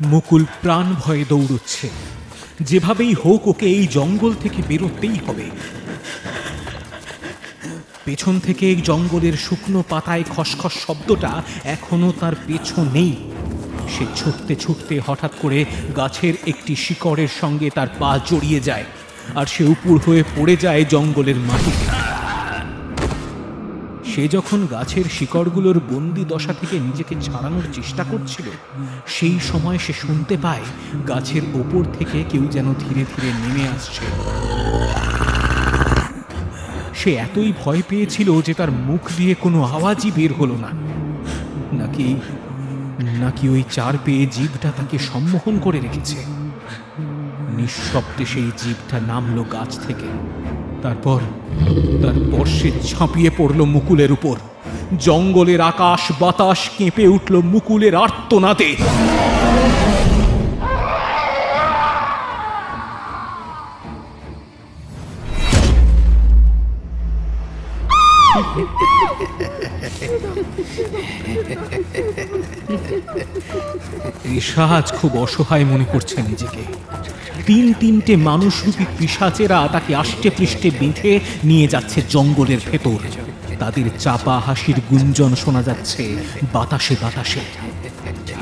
মুকুল প্রাণ ভয়ে দৌড়চ্ছে। যেভাবেই হোক ওকে এই জঙ্গল থেকে বেরোতেই হবে। পেছন থেকে জঙ্গলের শুকনো পাতায় খসখস শব্দটা এখনও তার পেছন নেই। সে ছুটতে ছুটতে হঠাৎ করে গাছের একটি শিকড়ের সঙ্গে তার পা জড়িয়ে যায়, আর সে উপুর হয়ে পড়ে যায় জঙ্গলের মাটিতে। সে যখন গাছের শিকড়গুলোর বন্দি দশা থেকে নিজেকে ছাড়ানোর চেষ্টা করছিল, সেই সময় সে শুনতে পায় গাছের ওপর থেকে কেউ যেন ধীরে ধীরে নেমে আসছে। সে এতই ভয় পেয়েছিল যে তার মুখ দিয়ে কোনো আওয়াজই বের হলো না। নাকি নাকি ওই চার পেয়ে জীবটা তাকে সম্মোহন করে রেখেছে? নিঃশব্দে সেই জীবটা নামলো গাছ থেকে। তারপর তারপর সে ঝাঁপিয়ে পড়ল মুকুলের উপর। জঙ্গলের আকাশ, বাতাস কেঁপে উঠল মুকুলের আর্তনাদে। আজ খুব অসহায় মনে করছে নিজেকে। তিন তিনটে মানুষরূপী পিসাচেরা তাকে আষ্টে পৃষ্ঠে বেঁধে নিয়ে যাচ্ছে জঙ্গলের ভেতর। তাদের চাপা হাসির গুঞ্জন শোনা যাচ্ছে বাতাসে বাতাসে।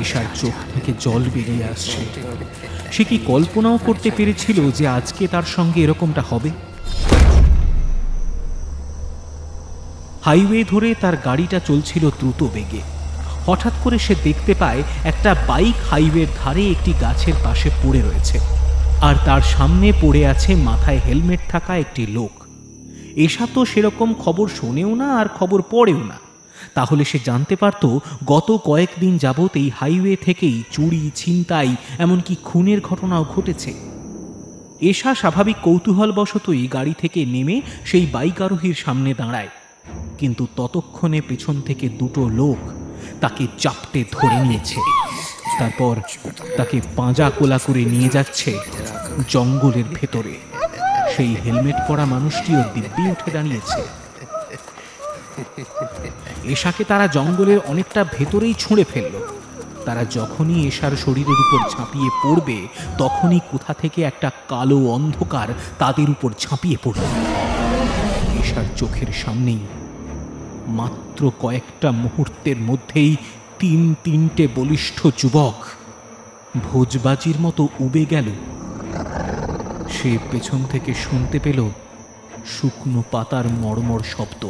ঈশার চোখ থেকে জল বেরিয়ে আসছে। সে কি কল্পনাও করতে পেরেছিল যে আজকে তার সঙ্গে এরকমটা হবে? হাইওয়ে ধরে তার গাড়িটা চলছিল দ্রুত বেগে। হঠাৎ করে সে দেখতে পায় একটা বাইক হাইওয়ের ধারে একটি গাছের পাশে পড়ে রয়েছে। আর তার সামনে পড়ে আছে মাথায় হেলমেট থাকা একটি লোক। এসা তো সেরকম খবর শোনেও না আর খবর পড়েও না। তাহলে সে জানতে পারত, গত কয়েকদিন যাবৎ এই হাইওয়ে থেকেই চুরি, ছিনতাই, এমনকি খুনের ঘটনাও ঘটেছে। এশা স্বাভাবিক কৌতূহলবশতই গাড়ি থেকে নেমে সেই বাইক আরোহীর সামনে দাঁড়ায়। কিন্তু ততক্ষণে পেছন থেকে দুটো লোক তাকে চাপটে ধরে নিয়েছে। তারপর তাকে পাঁজা কোলা করে নিয়ে যাচ্ছে জঙ্গলের ভেতরে। সেই হেলমেট পরা মানুষটিও দিব্যি উঠে দাঁড়িয়েছে। এশাকে তারা জঙ্গলের অনেকটা ভেতরেই ছুঁড়ে ফেলল। তারা যখনই এশার শরীরের উপর ঝাঁপিয়ে পড়বে, তখনই কোথা থেকে একটা কালো অন্ধকার তাদের উপর ঝাঁপিয়ে পড়ল। এশার চোখের সামনেই মাত্র কয়েকটা মুহূর্তের মধ্যেই তিন তিনটে বলিষ্ঠ যুবক ভোজবাজির মতো উবে গেল। সে পেছন থেকে শুনতে পেল শুকনো পাতার মর্মর শব্দ।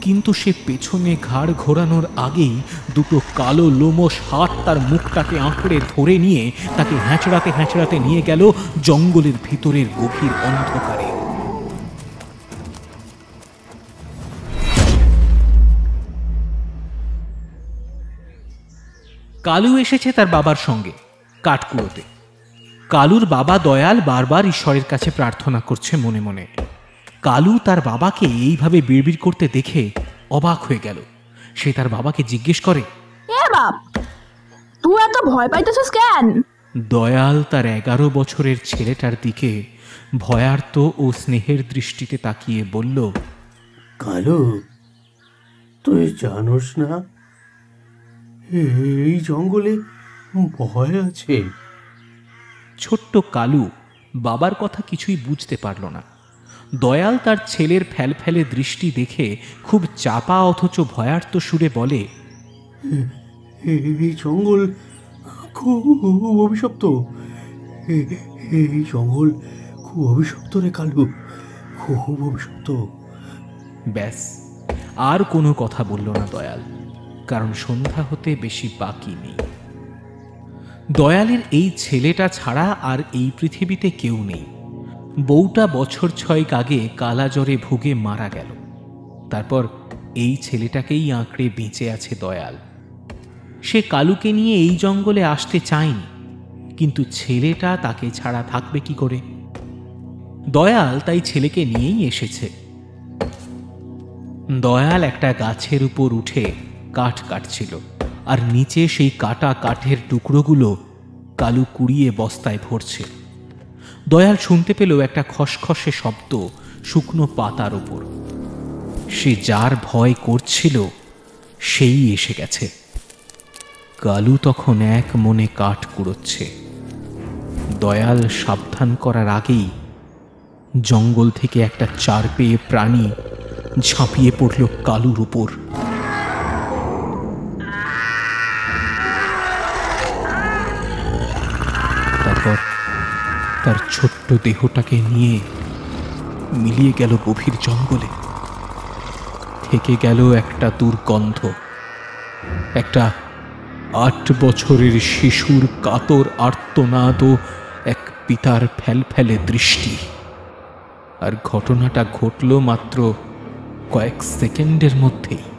কিন্তু সে পেছনে ঘাড় ঘোরানোর আগেই দুটো কালো লোমস হাত তার মুখটাকে আঁকড়ে ধরে নিয়ে তাকে হ্যাঁচড়াতে হ্যাঁচড়াতে নিয়ে গেল জঙ্গলের ভিতরের গভীর অন্ধকারে। কালু এসেছে তার বাবার সঙ্গে কাঠকুড়োতে কালুর বাবা দয়াল বারবার ঈশ্বরের কাছে প্রার্থনা করছে মনে মনে। কালু তার বাবাকে এইভাবে বিড়বিড় করতে দেখে অবাক হয়ে গেল। সে তার বাবাকে জিজ্ঞেস করে এ বাপ তুই এত ভয় পাইতেছিস কেন? দয়াল তার এগারো বছরের ছেলেটার দিকে ভয়ার্ত ও স্নেহের দৃষ্টিতে তাকিয়ে বলল কালু তুই জানোস না এই জঙ্গলে ভয় আছে। ছোট্ট কালু বাবার কথা কিছুই বুঝতে পারল না। দয়াল তার ছেলের ফ্যালফ্যালে দৃষ্টি দেখে খুব চাপা অথচ ভয়ার্ত সুরে বলে এই জঙ্গল খুব অভিশপ্ত। এই জঙ্গল খুব অভিশপ্ত রে কালু খুব অভিশপ্ত। ব্যাস আর কোনো কথা বলল না দয়াল। কারণ সন্ধ্যা হতে বেশি বাকি নেই। দয়ালের এই ছেলেটা ছাড়া আর এই পৃথিবীতে কেউ নেই। বউটা বছর ছয়েক আগে কালা জ্বরে ভুগে মারা গেল। তারপর এই ছেলেটাকেই আঁকড়ে বেঁচে আছে দয়াল। সে কালুকে নিয়ে এই জঙ্গলে আসতে চায়নি, কিন্তু ছেলেটা তাকে ছাড়া থাকবে কি করে? দয়াল তাই ছেলেকে নিয়েই এসেছে। দয়াল একটা গাছের উপর উঠে কাঠ কাটছিল। আর নিচে সেই কাটা কাঠের টুকরোগুলো কালু কুড়িয়ে বস্তায় ভরছে। দয়াল শুনতে পেল একটা খসখসে শব্দ শুকনো পাতার ওপর। সে যার ভয় করছিল, সেই এসে গেছে। কালু তখন এক মনে কাঠ কুড়োচ্ছে। দয়াল সাবধান করার আগেই জঙ্গল থেকে একটা চার পেয়ে প্রাণী ঝাঁপিয়ে পড়ল কালুর উপর। তার ছোট্ট দেহটাকে নিয়ে মিলিয়ে গেল গভীর জঙ্গলে। থেকে গেল একটা দুর্গন্ধ। একটা আট বছরের শিশুর কাতর আর্তনাদ এক পিতার ফেলফেলে দৃষ্টি। আর ঘটনাটা ঘটল মাত্র কয়েক সেকেন্ডের মধ্যেই।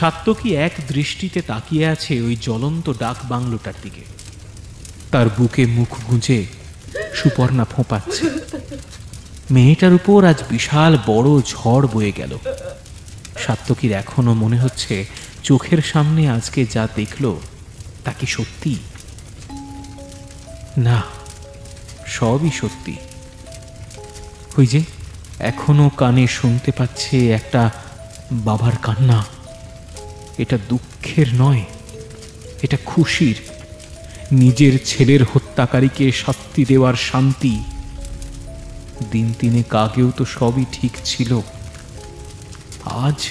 সাত্তকী এক দৃষ্টিতে তাকিয়ে আছে ওই জ্বলন্ত ডাক বাংলোটার দিকে। তার বুকে মুখ গুঁজে সুপর্ণা ফোঁপাচ্ছে। মেয়েটার উপর আজ বিশাল বড় ঝড় বয়ে গেল। সাত্তকীর এখনও মনে হচ্ছে চোখের সামনে আজকে যা দেখল, তা কি সত্যি? না, সবই সত্যি। ওই যে এখনও কানে শুনতে পাচ্ছে একটা বাবার কান্না। এটা দুঃখের নয়, এটা খুশির। নিজের ছেলের হত্যাকারীকে শাস্তি দেওয়ার শান্তি। দিন তিনে কাগেও তো সবই ঠিক ছিল। আজ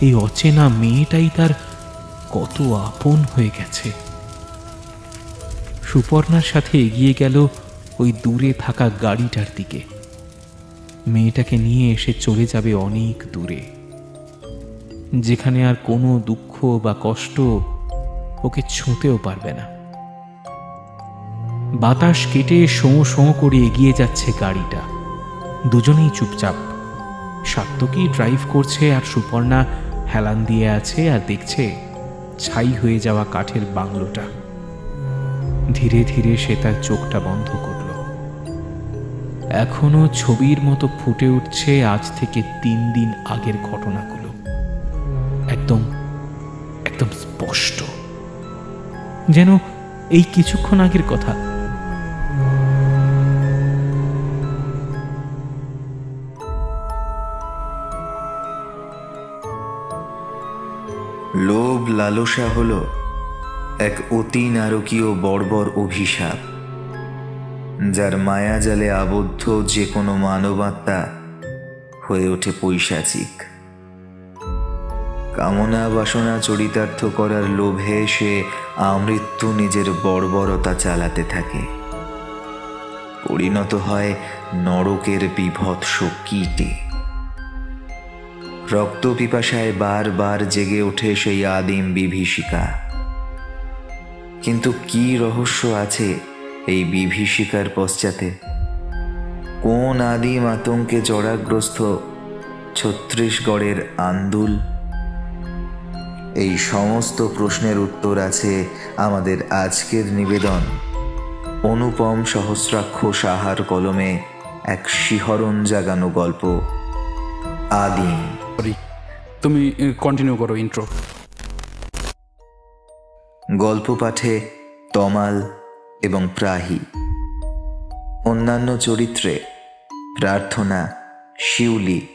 এই অচেনা মেয়েটাই তার কত আপন হয়ে গেছে। সুপর্ণার সাথে এগিয়ে গেল ওই দূরে থাকা গাড়িটার দিকে। মেয়েটাকে নিয়ে এসে চলে যাবে অনেক দূরে। যেখানে আর কোনো দুঃখ বা কষ্ট ওকে ছুঁতেও পারবে না। বাতাস কেটে শোঁ শোঁ করে এগিয়ে যাচ্ছে গাড়িটা। দুজনেই চুপচাপ। সাত্তকী ড্রাইভ করছে আর সুপর্ণা হেলান দিয়ে আছে আর দেখছে ছাই হয়ে যাওয়া কাঠের বাংলোটা। ধীরে ধীরে সে তার চোখটা বন্ধ করল। এখনও ছবির মতো ফুটে উঠছে আজ থেকে তিন দিন আগের ঘটনাগুলো একদম একদম স্পষ্ট। যেন এই কিছুক্ষণ আগের কথা। লোভ লালসা হল এক অতি নারকীয় বর্বর অভিশাপ, যার মায়াজালে আবদ্ধ যে কোনো মানবাত্মা হয়ে ওঠে পৈশাচিক। কামনা বাসনা চরিতার্থ করার লোভে সে আমৃত্যু নিজের বর্বরতা চালাতে থাকে। পরিণত হয় নরকের বিভৎস কীটে। রক্ত পিপাসায় বারবার জেগে ওঠে সেই আদিম বিভীষিকা। কিন্তু কি রহস্য আছে এই বিভীষিকার পশ্চাতে? কোন আদিম আতঙ্কে জড়াগ্রস্ত ছত্রিশগড়ের আন্দুল এই সমস্ত প্রশ্নের উত্তর আছে আমাদের আজকের নিবেদন। অনুপম সহস্রাক্ষ সাহার কলমে এক শিহরণ জাগানো গল্প। আদিম। তুমি কন্টিনিউ করো ইন্ট্রো গল্প পাঠে তমাল এবং প্রাহি। অন্যান্য চরিত্রে প্রার্থনা শিউলি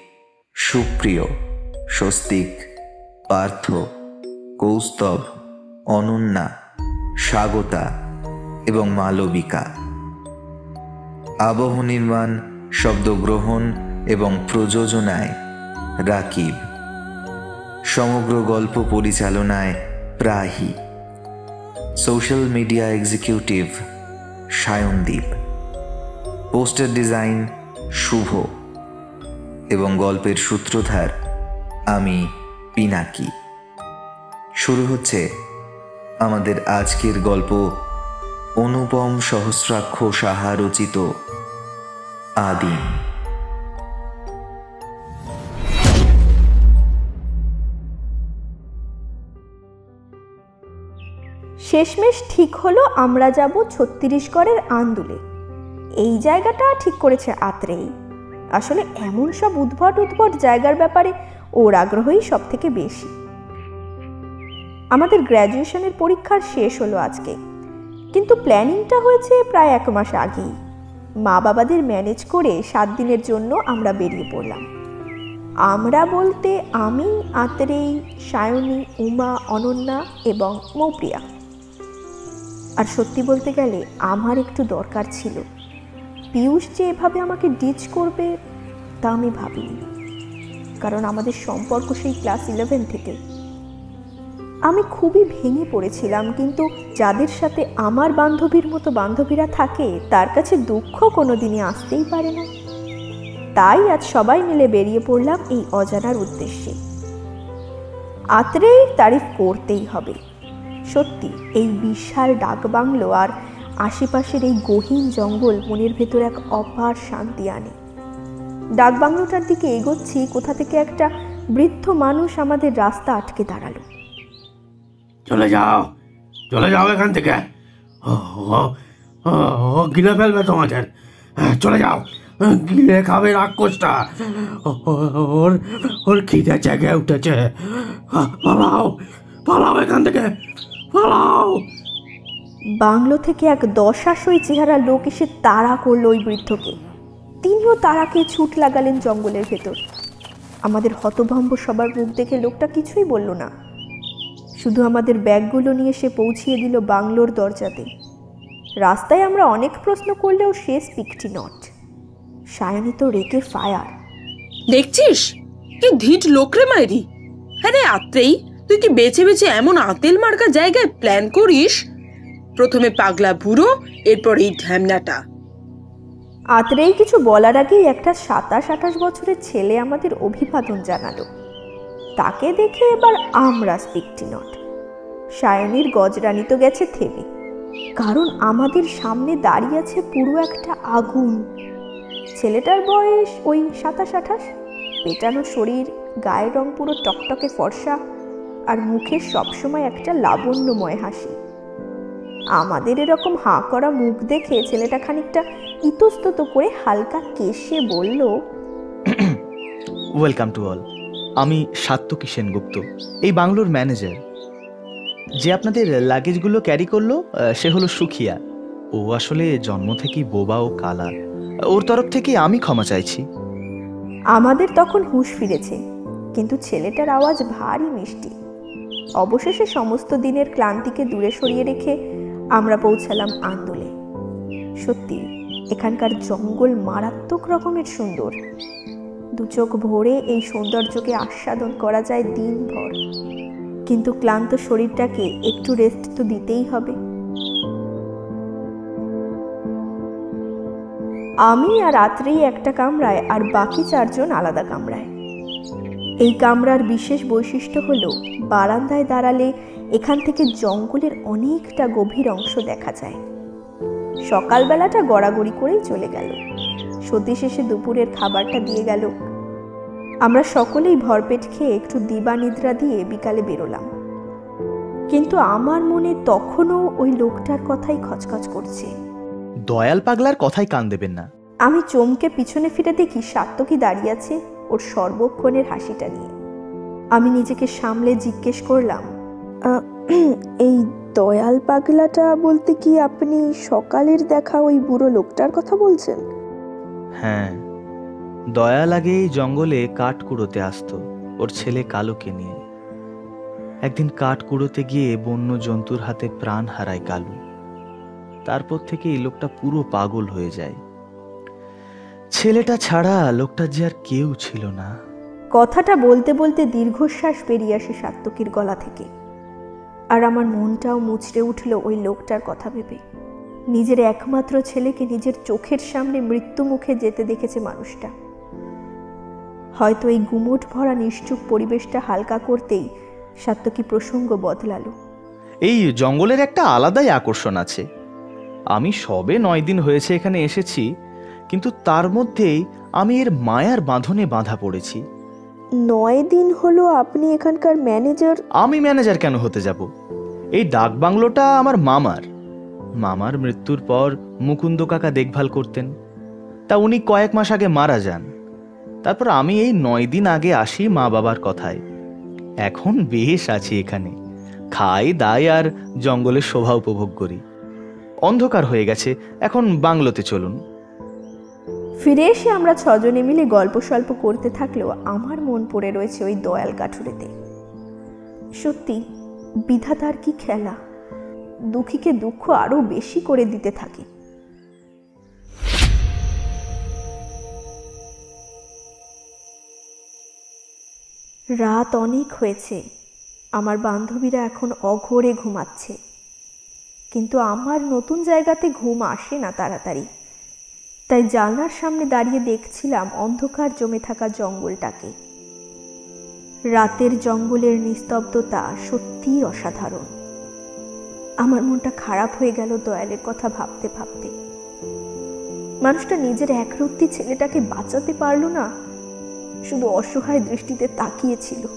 সুপ্রিয় স্বস্তিক পার্থ। কৌস্তব, অনন্যা, স্বাগতা এবং মালবিকা। আবহ নির্মাণ, শব্দগ্রহণ এবং প্রযোজনায় রাকিব। সমগ্র গল্প পরিচালনায় Prahi. Social media executive Sayandeep. Poster design Shubho এবং গল্পের সূত্রধার আমি পিনাকি। শুরু হচ্ছে আমাদের আজকের গল্প অনুপম সহস্রাক্ষ সাহা রচিত আদিম। শেষমেশ ঠিক হলো আমরা যাব ছত্তিশগড়ের আন্দুলে। এই জায়গাটা ঠিক করেছে আত্রেই আসলে এমন সব উদ্ভট উদ্ভট জায়গার ব্যাপারে ওর আগ্রহই সব থেকে বেশি। আমাদের গ্র্যাজুয়েশনের পরীক্ষার শেষ হলো আজকে। কিন্তু প্ল্যানিংটা হয়েছে প্রায় এক মাস আগেই। মা বাবাদের ম্যানেজ করে সাত দিনের জন্য আমরা বেরিয়ে পড়লাম। আমরা বলতে আমি, আতরেই, সায়নী, উমা, অনন্যা এবং মৌপ্রিয়া। আর সত্যি বলতে গেলে আমার একটু দরকার ছিল। পিয়ুষ যে এভাবে আমাকে ডিচ করবে তা আমি ভাবিনি। কারণ আমাদের সম্পর্ক সেই ক্লাস ইলেভেন থেকে আমি খুবই ভেঙে পড়েছিলাম, কিন্তু যাদের সাথে আমার বান্ধবীর মতো বান্ধবীরা থাকে, তার কাছে দুঃখ কোনোদিনই আসতেই পারে না। তাই আজ সবাই মিলে বেরিয়ে পড়লাম এই অজানার উদ্দেশ্যে। আত্রেই তারিফ করতেই হবে। সত্যি, এই বিশাল ডাকবাংলো আর আশেপাশের এই গহীন জঙ্গল মনের ভেতর এক অপার শান্তি আনে। ডাকবাংলোটার দিকে এগোচ্ছি, কোথা থেকে একটা বৃদ্ধ মানুষ আমাদের রাস্তা আটকে দাঁড়াল। চলে যাও। চলে যাও এখান থেকে। ও গিলে ফেলবে তোমাদের। হ্যাঁ, চলে যাও। গিলে খাবে রাক্ষসটা। ওর ওর খিদে জেগে উঠেছে। আহ, পালাও পালাও এখান থেকে। পালাও। বাংলো থেকে এক দশাশই চেহারা লোক এসে তাড়া করল ওই বৃদ্ধকে। তিনিও তারাকে ছুট লাগালেন জঙ্গলের ভেতর। আমাদের হতভম্ব সবার মুখ দেখে লোকটা কিছুই বলল না। শুধু আমাদের ব্যাগগুলো নিয়ে সে পৌঁছিয়ে দিল বাংলোর দরজাতে। রাস্তায় আমরা অনেক প্রশ্ন করলেও সে স্পিকটি নট সায়নী তো রেখে ফায়ার দেখছিস? কি ধিট লোকরে মাইরি। হ্যাঁ রে আত্রেই তুই কি বেছে বেছে এমন আতেল মার্কা জায়গায় প্ল্যান করিস? প্রথমে পাগলা বুড়ো এরপর এই ঢ্যামনাটা। আতরেই কিছু বলার আগেই একটা সাতাশ আঠাশ বছরের ছেলে আমাদের অভিবাদন জানালো। তাকে দেখে এবার আমরা স্পিকটি নট। সায়নীর গজরানি তো গেছে থেমে, কারণ আমাদের সামনে দাঁড়িয়ে আছে পুরো একটা আগুন। ছেলেটার বয়স ওই সাতাশ আঠাশ। পেটানো শরীর, গায়ের রং পুরো টকটকে ফর্সা, আর মুখে সবসময় একটা লাবণ্যময় হাসি। আমাদের এরকম হাঁ করা মুখ দেখে ছেলেটা খানিকটা ইতস্তত করে হালকা কেশে বলল, ওয়েলকাম টু অল। আমি সাত্যকী সেনগুপ্ত, এই বাংলোর ম্যানেজার। যে আপনাদের লাগেজগুলো ক্যারি করল সে হলো সুখিয়া। ও আসলে জন্ম থেকেই বোবা ও কালা। ওর তরফ থেকে আমি ক্ষমা চাইছি। আমাদের তখন হুঁশ ফিরেছে, কিন্তু ছেলেটার আওয়াজ ভারী মিষ্টি। অবশেষে সমস্ত দিনের ক্লান্তিকে দূরে সরিয়ে রেখে আমরা পৌঁছালাম আন্দোলে। সত্যি, এখানকার জঙ্গল মারাত্মক রকমের সুন্দর। দু চোখ ভরে এই সৌন্দর্যকে আস্বাদন করা যায় দিনভর। কিন্তু ক্লান্ত শরীরটাকে একটু রেস্ট তো দিতেই হবে। আমি আর রাত্রেই একটা কামরায় আর বাকি চারজন আলাদা কামরায়। এই কামরার বিশেষ বৈশিষ্ট্য হলো, বারান্দায় দাঁড়ালে এখান থেকে জঙ্গলের অনেকটা গভীর অংশ দেখা যায়। সকালবেলাটা গড়াগড়ি করেই চলে গেল। সতী শেষে দুপুরের খাবারটা দিয়ে গেল। আমরা সকলেই ভরপেট খেয়ে একটু দিবানিদ্রা দিয়ে বিকালে বেরোলাম। কিন্তু আমার মনে তখনও ওই লোকটার কথাই খচখচ করছে। দয়াল পাগলার কথাই কান দেবেন না। আমি চমকে পিছনে ফিরে দেখি সাত্তকী দাঁড়িয়ে আছে ওর সর্বক্ষণের হাসিটা নিয়ে। আমি নিজেকে সামলে জিজ্ঞেস করলাম এই দয়াল পাগলাটা বলতে কি আপনি সকালের দেখা ওই বুড়ো লোকটার কথা বলছেন? হ্যাঁ দয়া লাগে এই জঙ্গলে কাঠ কুড়োতে আসতো, ওর ছেলে কালুকে নিয়ে। একদিন কাঠ কুড়োতে গিয়ে বন্য জন্তুর হাতে প্রাণ হারায় কালু। তারপর থেকে এই লোকটা পুরো পাগল হয়ে যায়। ছেলেটা ছাড়া লোকটা যে আর কেউ ছিল না। কথাটা বলতে বলতে দীর্ঘশ্বাস বেরিয়ে আসে সাত্তকীর গলা থেকে। আর আমার মনটাও মুচড়ে উঠল ওই লোকটার কথা ভেবে। নিজের একমাত্র ছেলেকে নিজের চোখের সামনে মৃত্যু মুখে যেতে দেখেছে মানুষটা। হয়তো এই গুমোট ভরা নিশ্চুপ পরিবেশটা হালকা করতেই সাত্তকী প্রসঙ্গ বদলালো। এই জঙ্গলের একটা আলাদাই আকর্ষণ আছে। আমি সবে নয় দিন হয়েছে এখানে এসেছি কিন্তু তার মধ্যেই আমি এর মায়ার বাঁধনে বাঁধা পড়েছি। নয় দিন হলো আপনি এখানকার ম্যানেজার? আমি ম্যানেজার কেন হতে যাব? এই ডাক বাংলোটা আমার মামার। মামার মৃত্যুর পর মুকুন্দ কাকা দেখভাল করতেন। তা উনি কয়েক মাস আগে মারা যান। তারপর আমি এই নয় দিন আগে আসি মা বাবার কথায়। এখন বেশ আছি এখানে। খাই, দাই আর জঙ্গলের শোভা উপভোগ করি। অন্ধকার হয়ে গেছে, এখন বাংলোতে চলুন। ফিরে এসে আমরা ছজনে মিলে গল্প স্বল্প করতে থাকলেও আমার মন পড়ে রয়েছে ওই দয়াল কাঠুরেতে। সত্যি, বিধাতার কি খেলা? দুঃখীকে দুঃখ আরও বেশি করে দিতে থাকে। রাত অনেক হয়েছে। আমার বান্ধবীরা এখন অঘোরে ঘুমাচ্ছে। কিন্তু আমার নতুন জায়গাতে ঘুম আসে না তাড়াতাড়ি। তাই জানলার সামনে দাঁড়িয়ে দেখছিলাম অন্ধকার জমে থাকা জঙ্গলটাকে। রাতের জঙ্গলের নিস্তব্ধতা সত্যিই অসাধারণ। আমার মনটা খারাপ হয়ে গেল দয়ালের কথা ভাবতে ভাবতে। মানুষটা নিজের একরত্তি ছেলেটাকে বাঁচাতে পারল না। শুধু অসহায় দৃষ্টিতে তাকিয়েছিল।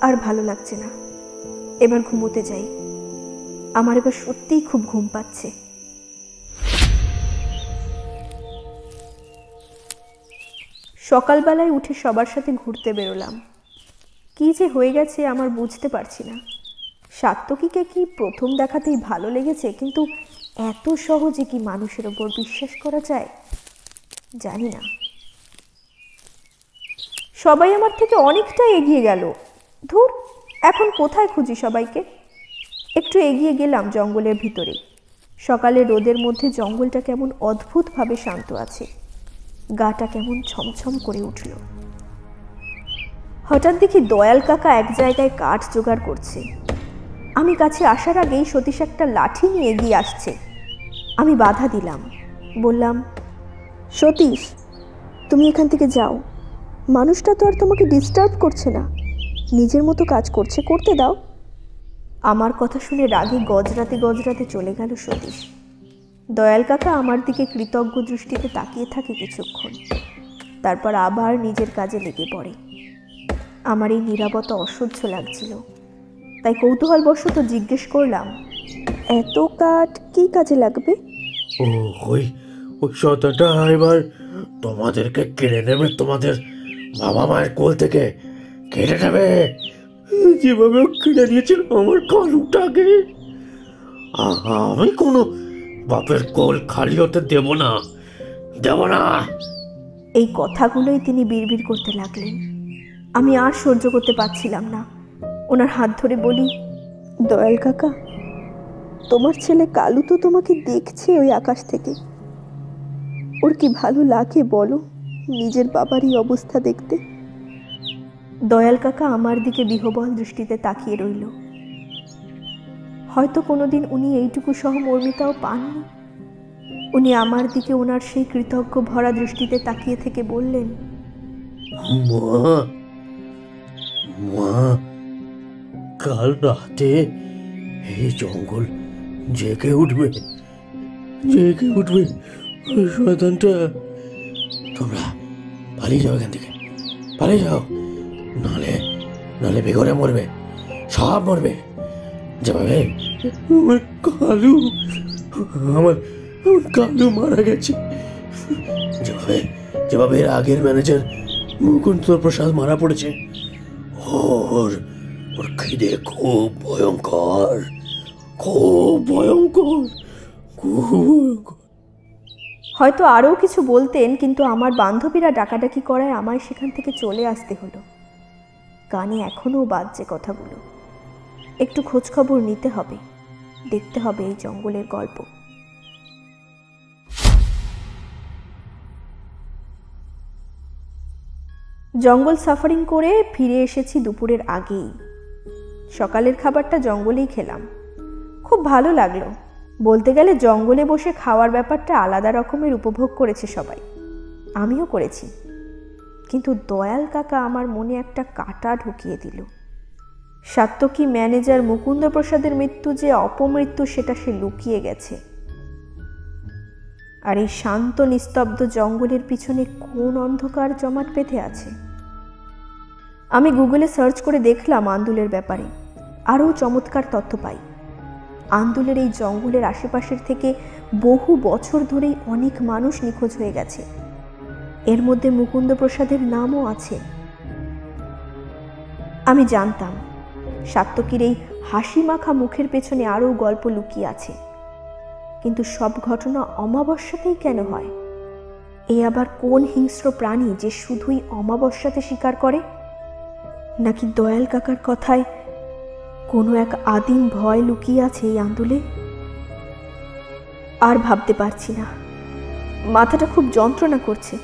আর ভালো লাগছে না। এবার ঘুমোতে যাই। আমার এবার সত্যিই খুব ঘুম পাচ্ছে। সকালবেলায় উঠে সবার সাথে ঘুরতে বেরোলাম। কি যে হয়ে গেছে আমার বুঝতে পারছি না। সাত্তকীকে কি প্রথম দেখাতেই ভালো লেগেছে, কিন্তু এত সহজে কি মানুষের ওপর বিশ্বাস করা যায়? জানি না। সবাই আমার থেকে অনেকটা এগিয়ে গেল। ধুর, এখন কোথায় খুঁজি সবাইকে? একটু এগিয়ে গেলাম জঙ্গলের ভিতরে। সকালে রোদের মধ্যে জঙ্গলটা কেমন অদ্ভুতভাবে শান্ত আছে। গাটা কেমন ছমছম করে উঠল। হঠাৎ দেখি দয়াল কাকা এক জায়গায় কাঠ জোগাড় করছে। আমি কাছে আসার আগেই সতীশ একটা লাঠি নিয়ে এগিয়ে আসছে। আমি বাধা দিলাম। বললাম, সতীশ, তুমি এখান থেকে যাও। মানুষটা তো আর তোমাকে ডিস্টার্ব করছে না। নিজের মতো কাজ করছে, করতে দাও। আমার কথা শুনে রাগে গজরাতে গজরাতে চলে গেল সতীশ। দয়াল কাকা আমার দিকে কৃতজ্ঞ দৃষ্টিতে তাকিয়ে থাকে কিছুক্ষণ। তারপর আবার নিজের কাজে লেগে পড়ে। আমার এই নিরাপত্তা অসহ্য লাগছিল। তাই কৌতূহলবশত জিজ্ঞেস করলাম, এত কাঠ কি কাজে লাগবে? ওই ওই শতটা এবার তোমাদেরকে কেড়ে নেবে, তোমাদের বাবা মায়ের কোল থেকে কেড়ে নেবে। যেভাবে ও কেড়ে নিয়েছিল আমার কালুটাকে। আমি কোনো বাপের কোল খালি হতে দেব না দেব না। এই কথাগুলোই তিনি বিড়বিড় করতে লাগলেন। আমি আর সহ্য করতে পারছিলাম না। ওনার হাত ধরে বলি, দয়াল কাকা, তোমার ছেলে কালু তো তোমাকে দেখছে ওই আকাশ থেকে। ওর কি ভালো লাগে বলো? নিজের বাবারই অবস্থা দেখতে? দয়াল কাকা আমার দিকে বিহবল দৃষ্টিতে তাকিয়ে রইল। হয়তো কোনোদিন উনি এইটুকু সহ সহমর্মিতাও পাননি। উনি আমার দিকে ওনার সেই কৃতজ্ঞ ভরা দৃষ্টিতে তাকিয়ে থেকে বললেন, মা কাল রাতে এই জঙ্গল জেগে উঠবে জেগে উঠবে। শয়তানটা, তোমরা পালিয়ে যাও এখান থেকে। পালিয়ে যাও। নালে নালে বেঘরে মরবে। সব মরবে। যেভাবে আমার কালু, আমার আমার কালু মারা গেছে। যেভাবে যেভাবে এর আগের ম্যানেজার মুকুন্দ প্রসাদ মারা পড়েছে। ওর ওর খিদে খুব ভয়ঙ্কর। খুব ভয়ঙ্কর। খুব ভয়ঙ্কর। হয়তো আরও কিছু বলতেন, কিন্তু আমার বান্ধবীরা ডাকাডাকি করায় আমায় সেখান থেকে চলে আসতে হলো। কানে এখনও বাজছে কথাগুলো। একটু খোঁজখবর নিতে হবে, দেখতে হবে এই জঙ্গলের গল্প। জঙ্গল সাফারিং করে ফিরে এসেছি দুপুরের আগেই। সকালের খাবারটা জঙ্গলেই খেলাম। খুব ভালো লাগল। বলতে গেলে জঙ্গলে বসে খাওয়ার ব্যাপারটা আলাদা রকমের উপভোগ করেছে সবাই। আমিও করেছি। কিন্তু দয়াল কাকা আমার মনে একটা কাটা ঢুকিয়ে দিল। সাত্তকী ম্যানেজার মুকুন্দ প্রসাদের মৃত্যু যে অপমৃত্যু, সেটা সে লুকিয়ে গেছে। আর এই শান্ত, নিস্তব্ধ জঙ্গলের পিছনে কোন অন্ধকার জমাট বেঁধে আছে? আমি গুগলে সার্চ করে দেখলাম আন্দুলের ব্যাপারে। আরও চমৎকার তথ্য পাই। আন্দুলের এই জঙ্গলের আশেপাশের থেকে বহু বছর ধরেই অনেক মানুষ নিখোঁজ হয়ে গেছে। এর মধ্যে মুকুন্দ প্রসাদের নামও আছে। আমি জানতাম সাত্তকীর এই হাসি মাখা মুখের পেছনে আরও গল্প লুকিয়ে আছে। কিন্তু সব ঘটনা অমাবস্যাতেই কেন হয়? এ আবার কোন হিংস্র প্রাণী যে শুধুই অমাবস্যাতে শিকার করে? নাকি দয়াল কাকার কথায় কোনো এক আদিম ভয় লুকিয়ে আছে এই আন্দোলে? আর ভাবতে পারছি না। মাথাটা খুব যন্ত্রণা করছে।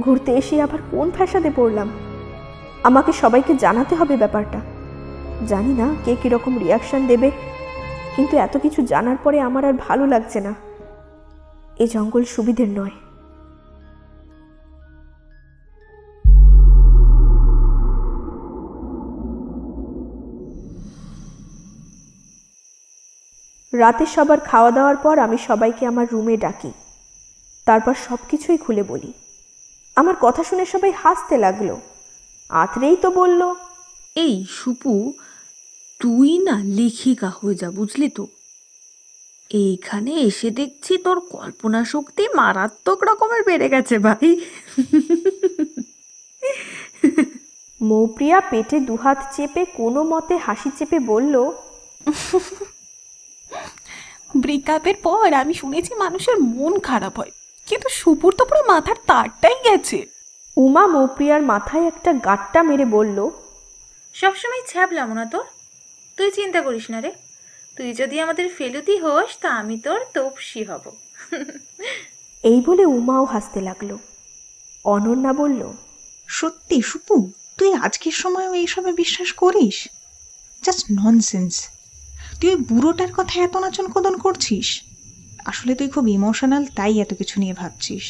ঘুরতে এসে আবার কোন ফ্যাসাদে পড়লাম? আমাকে সবাইকে জানাতে হবে ব্যাপারটা। জানি না কে কীরকম রিয়াকশান দেবে, কিন্তু এত কিছু জানার পরে আমার আর ভালো লাগছে না। এ জঙ্গল সুবিধের নয়। রাতে সবার খাওয়া দাওয়ার পর আমি সবাইকে আমার রুমে ডাকি। তারপর সব কিছুই খুলে বলি। আমার কথা শুনে সবাই হাসতে লাগল। আতরেই তো বলল এই সুপু তুই না লেখিকা হয়ে যা বুঝলি তো? এইখানে এসে দেখছি তোর কল্পনা শক্তি মারাত্মক রকমের বেড়ে গেছে ভাই। মৌপ্রিয়া পেটে দুহাত চেপে কোনো মতে হাসি চেপে বলল ব্রেকআপের পর আমি শুনেছি মানুষের মন খারাপ হয়। কিন্তু সুপুর তো পুরো মাথার তারটাই গেছে। উমা মৌপ্রিয়ার মাথায় একটা গাট্টা মেরে বলল সবসময় ছ্যাবলাম না তোর। তুই চিন্তা করিস না রে। তুই যদি আমাদের ফেলুতি হোস তা আমি তোর তপসি হব। এই বলে উমাও হাসতে লাগল। অনন্যা বলল সত্যি সুপু তুই আজকের সময়ও এইসবে বিশ্বাস করিস? জাস্ট ননসেন্স তুই ওই বুড়োটার কথা এত নাচন কদন করছিস? আসলে তুই খুব ইমোশনাল তাই এত কিছু নিয়ে ভাবছিস।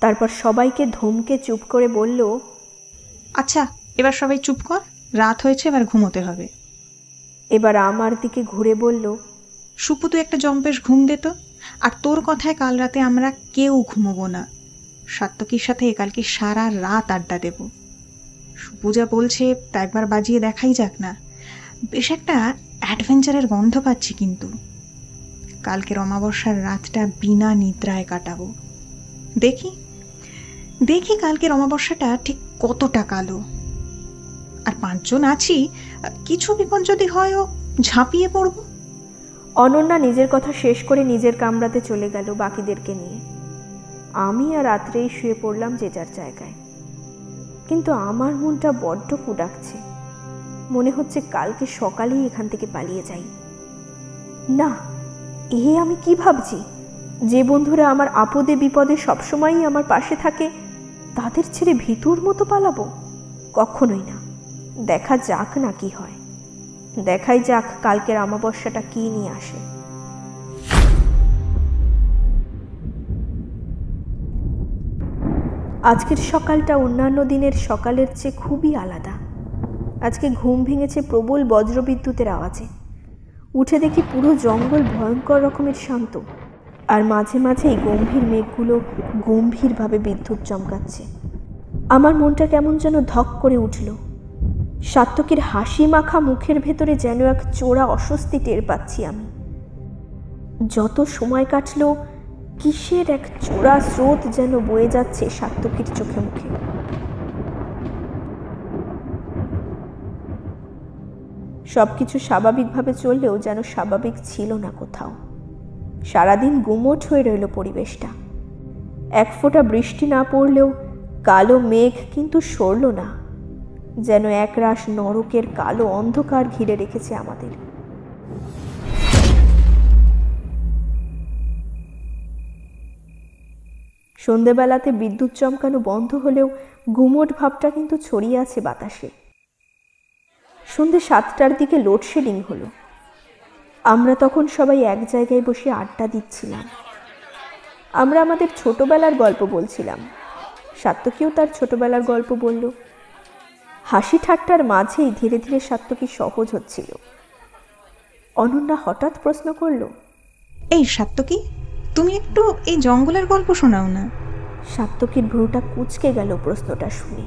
তারপর সবাইকে ধমকে চুপ করে বলল আচ্ছা এবার সবাই চুপ কর রাত হয়েছে এবার ঘুমোতে হবে। এবার আমার দিকে ঘুরে বলল সুপু তুই একটা জম্পেশ ঘুম দে তো। আর তোর কথায় কাল রাতে আমরা কেউ ঘুমোবো না। সাত্তকীর সাথে একালকে সারা রাত আড্ডা দেব। সুপু যা বলছে তা একবার বাজিয়ে দেখাই যাক না। বেশ একটা অ্যাডভেঞ্চারের গন্ধ পাচ্ছি কিন্তু। কালকের অমাবস্যার রাতটা বিনা নিদ্রায় কাটাবো। দেখি দেখি কালকের অমাবস্যাটা ঠিক কতটা কালো। আর পাঁচজন আছি, কিছু বিপদ যদি হয়ও ঝাঁপিয়ে পড়ব। অনন্যা নিজের কথা শেষ করে নিজের কামরাতে চলে গেল বাকিদেরকে নিয়ে। আমি আর রাত্রেই শুয়ে পড়লাম যে যার জায়গায়। কিন্তু আমার মনটা বড্ড কুডাকছে। মনে হচ্ছে কালকে সকালেই এখান থেকে পালিয়ে যাই। না, এ আমি কি ভাবছি? যে বন্ধুরা আমার আপদে বিপদে সবসময়ই আমার পাশে থাকে, তাদের ছেড়ে ভিতুর মতো পালাবো? কখনোই না। দেখা যাক না কি হয়। দেখাই যাক কালকের আমাবস্যাটা কি নিয়ে আসে। আজকের সকালটা অন্যান্য দিনের সকালের চেয়ে খুবই আলাদা। আজকে ঘুম ভেঙেছে প্রবল বজ্রবিদ্যুতের আওয়াজে। উঠে দেখি পুরো জঙ্গল ভয়ঙ্কর রকমের শান্ত। আর মাঝে মাঝে এই গম্ভীর মেঘগুলো গম্ভীরভাবে বিদ্যুৎ চমকাচ্ছে। আমার মনটা কেমন যেন ধক করে উঠল। সাত্তকের হাসি মাখা মুখের ভেতরে যেন এক চোরা অস্বস্তি টের পাচ্ছি আমি। যত সময় কাটল, কিসের এক চোরা স্রোত যেন বয়ে যাচ্ছে সাত্তকের চোখে মুখে। সবকিছু স্বাভাবিকভাবে চললেও যেন স্বাভাবিক ছিল না কোথাও। সারাদিন গুমোট হয়ে রইল পরিবেশটা। এক ফোঁটা বৃষ্টি না পড়লেও কালো মেঘ কিন্তু সরল না, যেন একরাশ নরকের কালো অন্ধকার ঘিরে রেখেছে আমাদের। সন্ধেবেলাতে বিদ্যুৎ চমকানো বন্ধ হলেও গুমোট ভাবটা কিন্তু ছড়িয়ে আছে বাতাসে। সন্ধে সাতটার দিকে লোডশেডিং হলো। আমরা তখন সবাই এক জায়গায় বসে আড্ডা দিচ্ছিলাম। আমরা আমাদের ছোটবেলার গল্প বলছিলাম। সাত্তকীও তার ছোটবেলার গল্প বলল। হাসি ঠাট্টার মাঝেই ধীরে ধীরে সাত্তকী সহজ হচ্ছিল। অনন্যা হঠাৎ প্রশ্ন করল এই সাত্তকী তুমি একটু এই জঙ্গলের গল্প শোনাও না? সাত্তকীর ভ্রুটা কুচকে গেল প্রশ্নটা শুনে।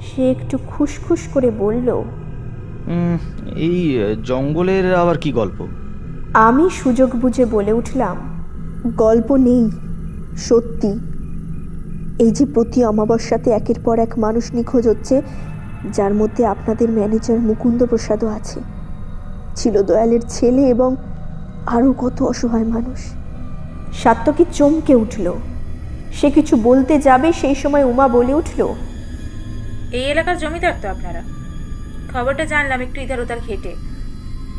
সে একটু খুশখুশ করে বলল এই জঙ্গলের আবার কি গল্প? আমি সুযোগ বুঝে বলে উঠলাম গল্প নেই সত্যি। এই যে প্রতি অমাবস্যাতে একের পর এক মানুষ নিখোঁজ হচ্ছে যার মধ্যে আপনাদের ম্যানেজার মুকুন্দ প্রসাদও আছে। ছিল দয়ালের ছেলে এবং আরও কত অসহায় মানুষ। সাত্তকী চমকে উঠল। সে কিছু বলতে যাবে সেই সময় উমা বলে উঠল এই এলাকার জমিদার তো আপনারা। খবরটা জানলাম একটু ইধার উধার ঘেটে।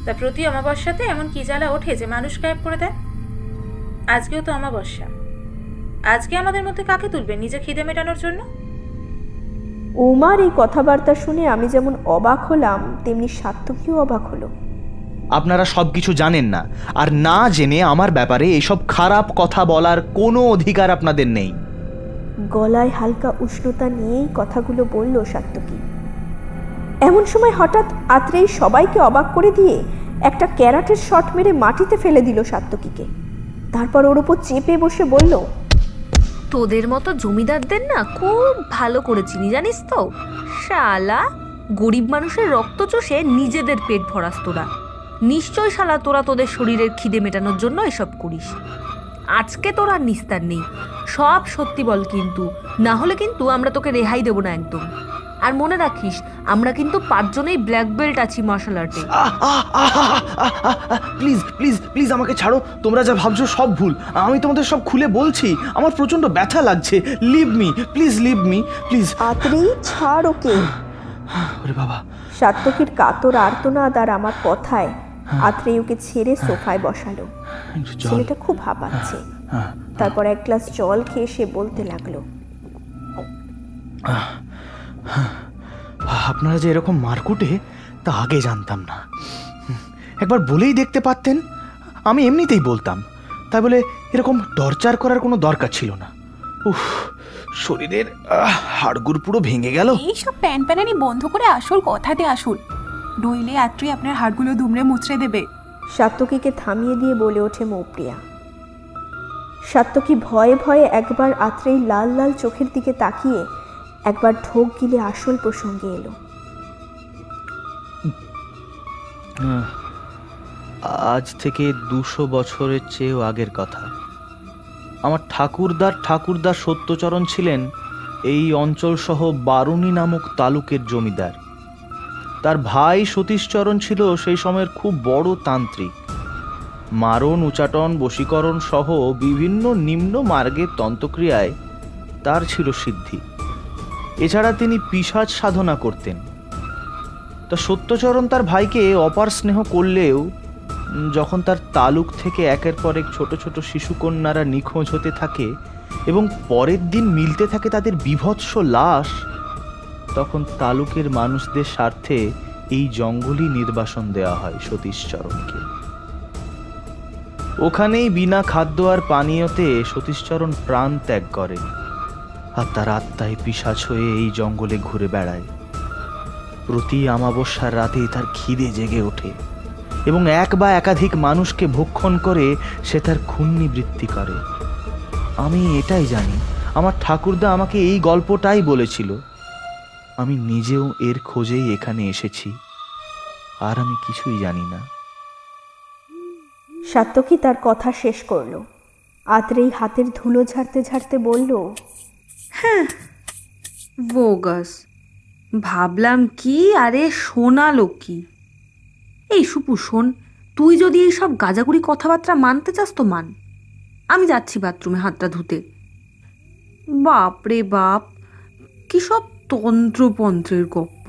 তা প্রতি অমাবস্যাতে এমন কি জ্বালা ওঠে যে মানুষ গায়েব করে দেয়? আজকেও তো অমাবস্যা। আজকে আমাদের মধ্যে কাকে তুলবে নিজে খিদে মেটানোর জন্য? উমার এই কথাবার্তা শুনে আমি যেমন অবাক হলাম তেমনি সাত্তকীও অবাক হলো। আপনারা সব কিছু জানেন না আর না জেনে আমার ব্যাপারে এসব খারাপ কথা বলার কোনো অধিকার আপনাদের নেই। গলায় হালকা উষ্ণতা নিয়েই কথাগুলো বলল সাত্তকী এমন সময় হঠাৎ আত্রেই সবাইকে অবাক করে দিয়ে একটা ক্যারাটের শট মেরে মাটিতে ফেলে দিল সাত্তকীকে তারপর ওর উপর চেপে বসে বলল, তোদের মতো জমিদারদের না খুব ভালো করে চিনি জানিস তো? শালা, গরিব মানুষের রক্ত চষে নিজেদের পেট ভরাস তোরা। নিশ্চয় শালা তোরা তোদের শরীরের খিদে মেটানোর জন্য এসব করিস। আজকে তোর আর নিস্তার নেই। সব সত্যি বল কিন্তু। না হলে কিন্তু আমরা তোকে রেহাই দেবো না একদম। আর মনে রাখিস আমরা কিন্তু পাঁচজনেই ব্ল্যাক বেল্ট আছি মার্শাল আর্টে প্লিজ প্লিজ প্লিজ আমাকে ছাড়ো তোমরা যা ভাবছ সব ভুল। আমি তোমাদের সব খুলে বলছি আমার প্রচণ্ড ব্যথা লাগছে। Leave me please leave me please Atri ছাড় ওকে। ওরে বাবা। সাত্তকীর কাতর আর্তনাদ আর আমার কথায় আত্রেই ওকে ছেড়ে সোফায় বসালো। ছেলেটা খুব হাঁপাচ্ছে। তারপর এক গ্লাস জল খেয়ে সে বলতে লাগল আপনারা যে এরকম মারকুটে তা আগে জানতাম না। একবার বলেই দেখতে পারতেন আমি এমনিতেই বলতাম। তাই বলে এরকম টর্চার করার কোনো দরকার ছিল না। উফ শরীরের আহ, হাড়গুড় পুরো ভেঙে গেল। এইসব প্যান প্যানানি বন্ধ করে আসল কথাতে আসুন। নইলে আত্রি আপনার হাড়গুলো দুমড়ে মুচড়ে দেবে। সাত্তকীকে থামিয়ে দিয়ে বলে ওঠে মৌপ্রিয়া। সাত্তকী ভয়ে ভয়ে একবার আত্রেই লাল লাল চোখের দিকে তাকিয়ে একবার ঢোক গিলে আসল প্রসঙ্গে এলো। আজ থেকে দুশো বছরের চেয়েও আগের কথা। আমার ঠাকুরদার ঠাকুরদার সত্যচরণ ছিলেন এই অঞ্চলসহ বারুণী নামক তালুকের জমিদার। তার ভাই সতীশচরণ ছিল সেই সময়ের খুব বড় তান্ত্রিক। মারণ, উচাটন, বশীকরণ সহ বিভিন্ন নিম্ন মার্গের তন্ত্রক্রিয়ায় তার ছিল সিদ্ধি। এছাড়া তিনি পিসাজ সাধনা করতেন। তা সত্যচরণ তার ভাইকে অপার স্নেহ করলেও যখন তার তালুক থেকে একের পর এক ছোট ছোট শিশুকন্যারা নিখোঁজ হতে থাকে এবং পরের দিন মিলতে থাকে তাদের বিভৎস লাশ, তখন তালুকের মানুষদের স্বার্থে এই জঙ্গলই নির্বাসন দেওয়া হয় সতীশচরণকে। ওখানেই বিনা খাদ্য আর পানীয়তে সতীশচরণ প্রাণ ত্যাগ করে। আর তার আত্মায় পিসাচ হয়ে এই জঙ্গলে ঘুরে বেড়ায়। প্রতি আমাবস্যার রাতে তার খিদে জেগে ওঠে এবং এক বা একাধিক মানুষকে ভক্ষণ করে সে তার খুন্নি বৃত্তি করে। আমি এটাই জানি, আমার ঠাকুরদা আমাকে এই গল্পটাই বলেছিল। আমি নিজেও এর খোঁজেই এখানে এসেছি, আর আমি কিছুই জানি না। সাত্তকী তার কথা শেষ করল। আত্রেই হাতের ধুলো ঝাড়তে ঝাড়তে বলল হ্যাঁ। বোগাস, ভাবলাম কি? আরে শোনালো কি এই সুপু, শোন, তুই যদি এই সব গাজাগুড়ি কথাবার্তা মানতে চাস তো মান। আমি যাচ্ছি বাথরুমে হাতটা ধুতে। বাপ রে বাপ, কি সব তন্ত্রপন্ত্রের গপ্প।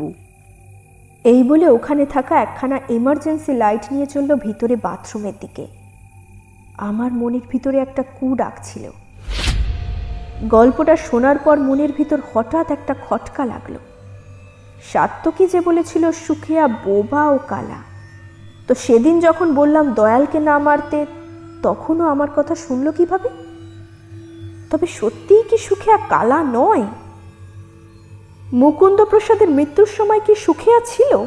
এই বলে ওখানে থাকা একখানা এমার্জেন্সি লাইট নিয়ে চলল ভিতরে বাথরুমের দিকে। আমার মনের ভিতরে একটা কু ডাকছিল। গল্পটা শোনার পর মনের ভিতর হঠাৎ একটা খটকা লাগল। সাত্তকী যে বলেছিল, সুখিয়া বোবা ও কালা। তো সেদিন যখন বললাম, দয়ালকে না মারতে, তখনও আমার কথা শুনলো কীভাবে? তবে সত্যিই কি সুখিয়া কালা নয়? মুকুন্দ প্রসাদের মৃত্যুর সময় কি সুখিয়া ছিল?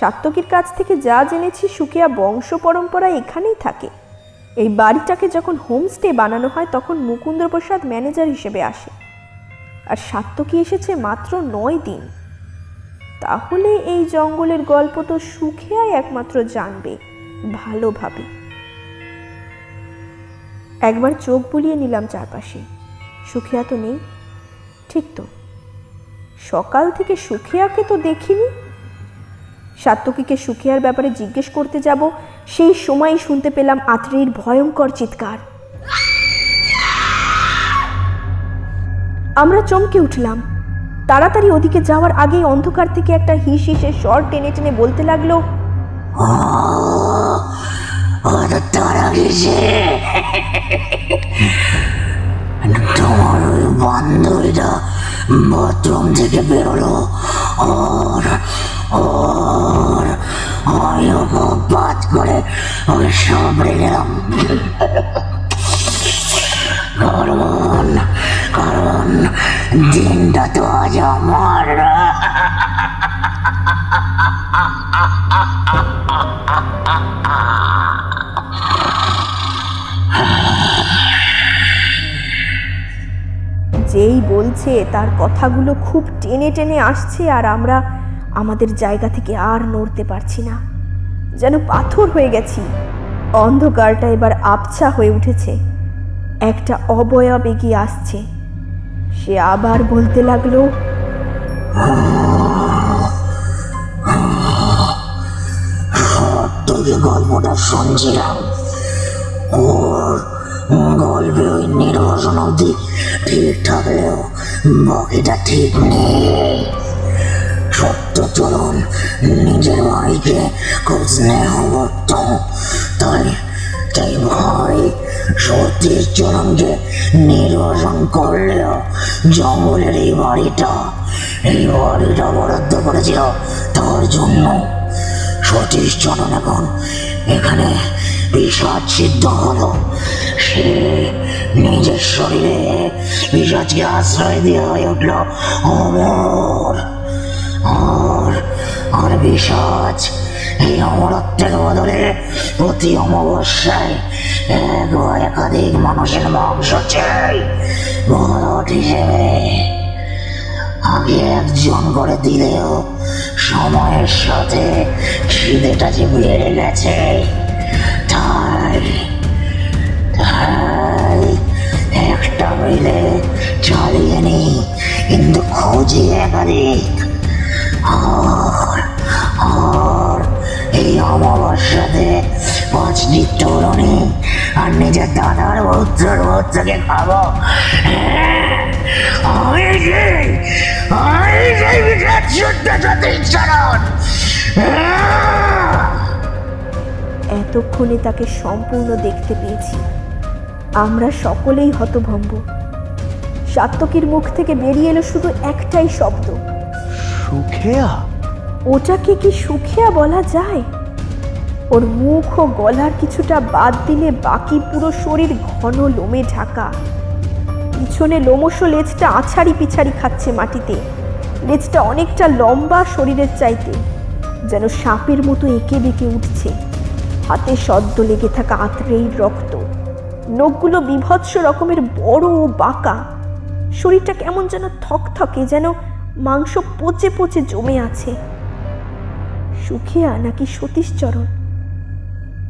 সাত্তকীর কাছ থেকে যা জেনেছি, সুখিয়া বংশ পরম্পরায় এখানেই থাকে। এই বাড়িটাকে যখন হোমস্টে বানানো হয়, তখন মুকুন্দ প্রসাদ ম্যানেজার হিসেবে আসে। আর সাত্তকী এসেছে মাত্র নয় দিন। তাহলে এই জঙ্গলের গল্প তো সুখিয়াই একমাত্র জানবে, ভালোভাবে। একবার চোখ বুলিয়ে নিলাম চারপাশে। সুখিয়া তো নেই। ঠিক তো। সকাল থেকে সুখিয়াকে তো দেখিনি। সাত্তকীকে সুখিয়ার ব্যাপারে জিজ্ঞেস করতে যাব, সেই সময়ই শুনতে পেলাম আত্রের ভয়ঙ্কর চিৎকার। আমরা চমকে উঠলাম। তাড়াতাড়ি ওদিকে যাওয়ার আগেই অন্ধকার থেকে একটা হিস হিসে স্বর টেনে টেনে বলতে লাগল তোমার ওই বান্ধবীটা বাথরুম থেকে বেরোলো, আর আর আমি বাদ করে ওকে সামনে গেলাম কারণ কারণ দিনটা তো আজ আমার যেই বলছে, তার কথাগুলো খুব টেনে টেনে আসছে আর আমরা আমাদের জায়গা থেকে আর নড়তে পারছি না। যেন পাথর হয়ে গেছি। অন্ধকারটা এবার আবছা হয়ে উঠেছে। একটা অবয়ব এগিয়ে আসছে। সে আবার বলতে লাগল গল্পটা শুনছিলাম। ঠিক নেই। চলন, নিজের ভাইকে খুব স্নেহ করত তাই তাই ভাই সত্যির চরণকে নির্বাচন করলেও জঙ্গলের এই বাড়িটা এই বাড়িটা বরাদ্দ করেছিল তার জন্য। সতীশ চরণ এখন এখানে বিষাদ সিদ্ধ হলো। সে নিজের শরীরে বিষাদকে আশ্রয় দিয়ে হয়ে উঠল অমর। আর আর বিষাদ এই অমরত্বের বদলে প্রতি অমাবস্যায় এক বা একাধিক মানুষের মাংস চাই। ভরট হিসেবে আগে একজন করে দিলেও সময়ের সাথে খিদেটা যে বেড়ে গেছে তাই তাই একটা মিলে চালিয়ে নি, কিন্তু খুঁজি একাধিক এই অমাবস্যাতে পাঁচটি তরুণী আর নিজের দাদার পুত্রের পুত্রকে খাব। আমি সেই আমি সেই বিরাট সত্য সতীশ এতক্ষণে তাকে সম্পূর্ণ দেখতে পেয়েছি। আমরা সকলেই হতভম্ব। সাত্তকীর মুখ থেকে বেরিয়ে এলো শুধু একটাই শব্দ। সুখেয়া? ওটাকে কি সুখেয়া বলা যায়? ওর মুখ ও গলার কিছুটা বাদ দিলে বাকি পুরো শরীর ঘন লোমে ঢাকা। পিছনে লোমশ লেজটা আছাড়ি পিছাড়ি খাচ্ছে মাটিতে। লেজটা অনেকটা লম্বা শরীরের চাইতে, যেন সাপের মতো এঁকে বেঁকে উঠছে। হাতে সদ্য লেগে থাকা আঁতরেই রক্ত। নখগুলো বিভৎস রকমের বড় ও বাঁকা। শরীরটা কেমন যেন থকথকে, যেন মাংস পচে পচে জমে আছে। সুখিয়া নাকি সতীশচরণ?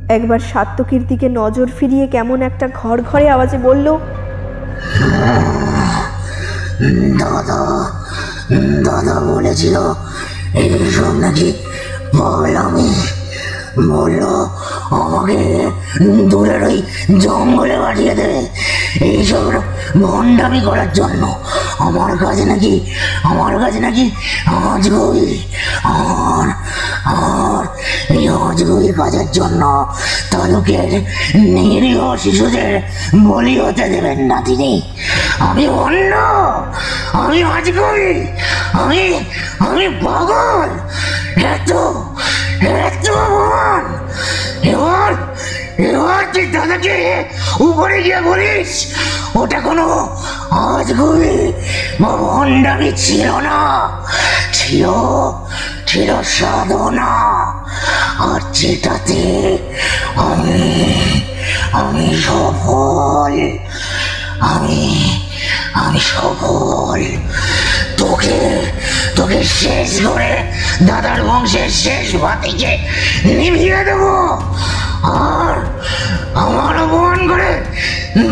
একবার সাত্তকীর দিকে নজর ফিরিয়ে কেমন একটা ঘর ঘরে আওয়াজে বলল, দাদা দাদা বলেছিল, এইসব নাকি পাগলামি বলল, আমাকে দূরের ওই জঙ্গলে পাঠিয়ে দেবে এইসব ভণ্ডামি করার জন্য। আমার কাছে নাকি, আমার কাছে নাকি আজগবি আর আর এই আজগবি কাজের জন্য তালুকের নিরীহ শিশুদের বলি হতে দেবেন না তিনি। আমি অন্য আমি আজগবি আমি আমি পাগল। এত এত এবার তুই দাদাকে উপরে গিয়ে বলিস, ওটা কোনো আজগুবি বা ভণ্ডামি ছিল না, ছিল ছিল সাধনা। আর যেটাতে আমি আমি সফল, আমি আমি সফল। তোকে তোকে শেষ করে দাদার বংশের শেষ বাতিকে নিভিয়ে দেবো। আর আমার অপমান করে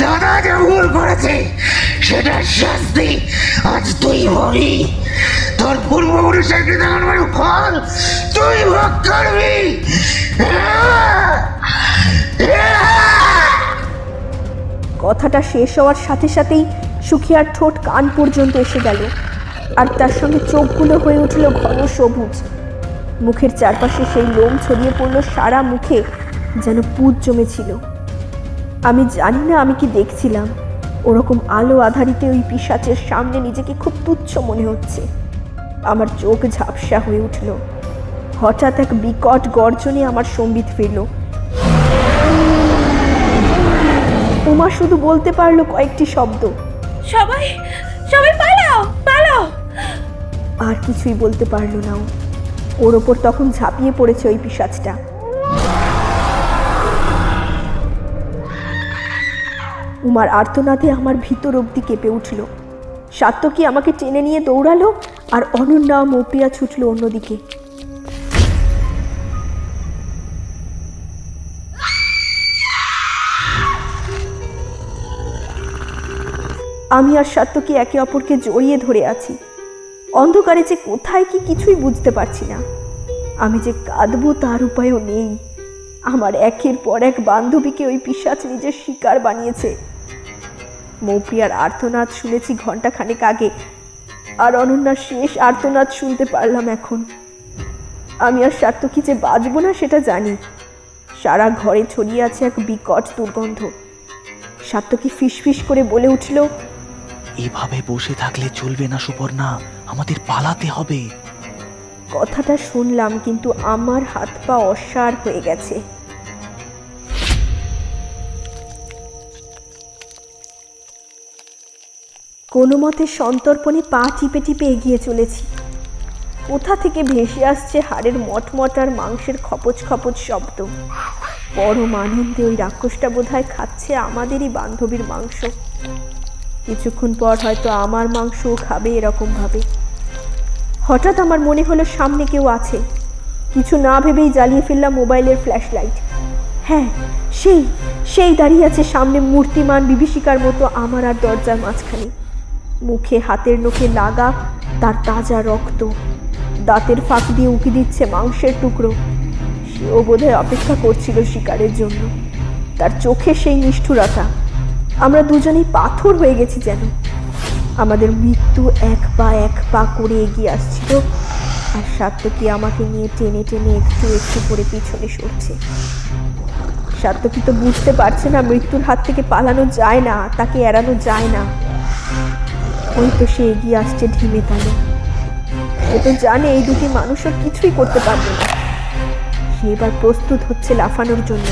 দাদা যে ভুল করেছে। সেটার শাস্তি। আজ তুই বলি তোর পূর্বপুরুষের কৃতজ্ঞ ফল তুই ভোগ করবি! কথাটা শেষ হওয়ার সাথে সাথেই সুখিয়ার ঠোঁট কান পর্যন্ত এসে গেল, আর তার সঙ্গে চোখগুলো হয়ে উঠল ঘন সবুজ। মুখের চারপাশে সেই লোম ছড়িয়ে পড়ল সারা মুখে যেন পুজ জমেছিল। আমি জানি না আমি কি দেখছিলাম। ওরকম আলো আধারিতে ওই পিসাচের সামনে নিজেকে খুব তুচ্ছ মনে হচ্ছে। আমার চোখ ঝাপসা হয়ে উঠল। হঠাৎ এক বিকট গর্জনে আমার সম্বিত ফিরল। উমা শুধু বলতে পারল কয়েকটি শব্দ। সবাই সবাই পালাও পালাও। আর কিছুই বলতে পারল না ওর ওপর তখন ঝাঁপিয়ে পড়েছে ওই পিসাচটা উমার আর্তনাদে আমার ভিতর অবধি কেঁপে উঠল। সাত্যকী আমাকে টেনে নিয়ে দৌড়ালো? আর অনন্যা মৌপিয়া ছুটল অন্যদিকে। আমি আর সাত্যকী একে অপরকে জড়িয়ে ধরে আছি। অন্ধকারে যে কোথায় কি কিছুই বুঝতে পারছি না। আমি যে কাঁদবো তার উপায়ও নেই। আমার একের পর এক বান্ধবীকে ওই পিসাচ নিজের শিকার বানিয়েছে। মৌপ্রিয়ার আর্তনাদ শুনেছি ঘণ্টা খানেক আগে। আর অনন্যার শেষ আর্তনাদ শুনতে পারলাম এখন। আমি আর সাত্যকী যে বাঁচবো না সেটা জানি। সারা ঘরে ছড়িয়ে আছে এক বিকট দুর্গন্ধ। সাত্যকী ফিসফিস করে বলে উঠল এভাবে বসে থাকলে চলবে না সুপর্ণা আমাদের পালাতে হবে। কথাটা শুনলাম কিন্তু আমার হাত পা অসার হয়ে গেছে। কোনো মতে সন্তর্পণে পা টিপে টিপে এগিয়ে চলেছি। কোথা থেকে ভেসে আসছে হাড়ের মটমট আর মাংসের খপচ খপচ শব্দ? পরম আনন্দে ওই রাক্ষসটা বোধহয় খাচ্ছে আমাদেরই বান্ধবীর মাংস। কিছুক্ষণ পর হয়তো আমার মাংসও খাবে এরকম ভাবে হঠাৎ আমার মনে হলো সামনে কেউ আছে। কিছু না ভেবেই জ্বালিয়ে ফেললাম মোবাইলের ফ্ল্যাশ লাইট হ্যাঁ সেই সেই দাঁড়িয়ে আছে সামনে মূর্তিমান বিভীষিকার মতো আমার আর দরজার মাঝখানে। মুখে, হাতের নখে লাগা তার তাজা রক্ত। দাঁতের ফাঁক দিয়ে উঁকি দিচ্ছে মাংসের টুকরো। সেও বোধহয় অপেক্ষা করছিল শিকারের জন্য। তার চোখে সেই নিষ্ঠুরতা। আমরা দুজনেই পাথর হয়ে গেছি যেন। আমাদের মৃত্যু এক পা এক পা করে এগিয়ে আসছিল আর সাত্যকী আমাকে নিয়ে টেনে টেনে একটু একটু করে পিছনে সরছে। সাত্যকী তো বুঝতে পারছে না মৃত্যুর হাত থেকে পালানো যায় না, তাকে এড়ানো যায় না। ওই তো সে এগিয়ে আসছে ঢিমে তালে। সে তো জানে এই দুটি মানুষ ওর কিছুই করতে পারবে না। সে এবার প্রস্তুত হচ্ছে লাফানোর জন্য।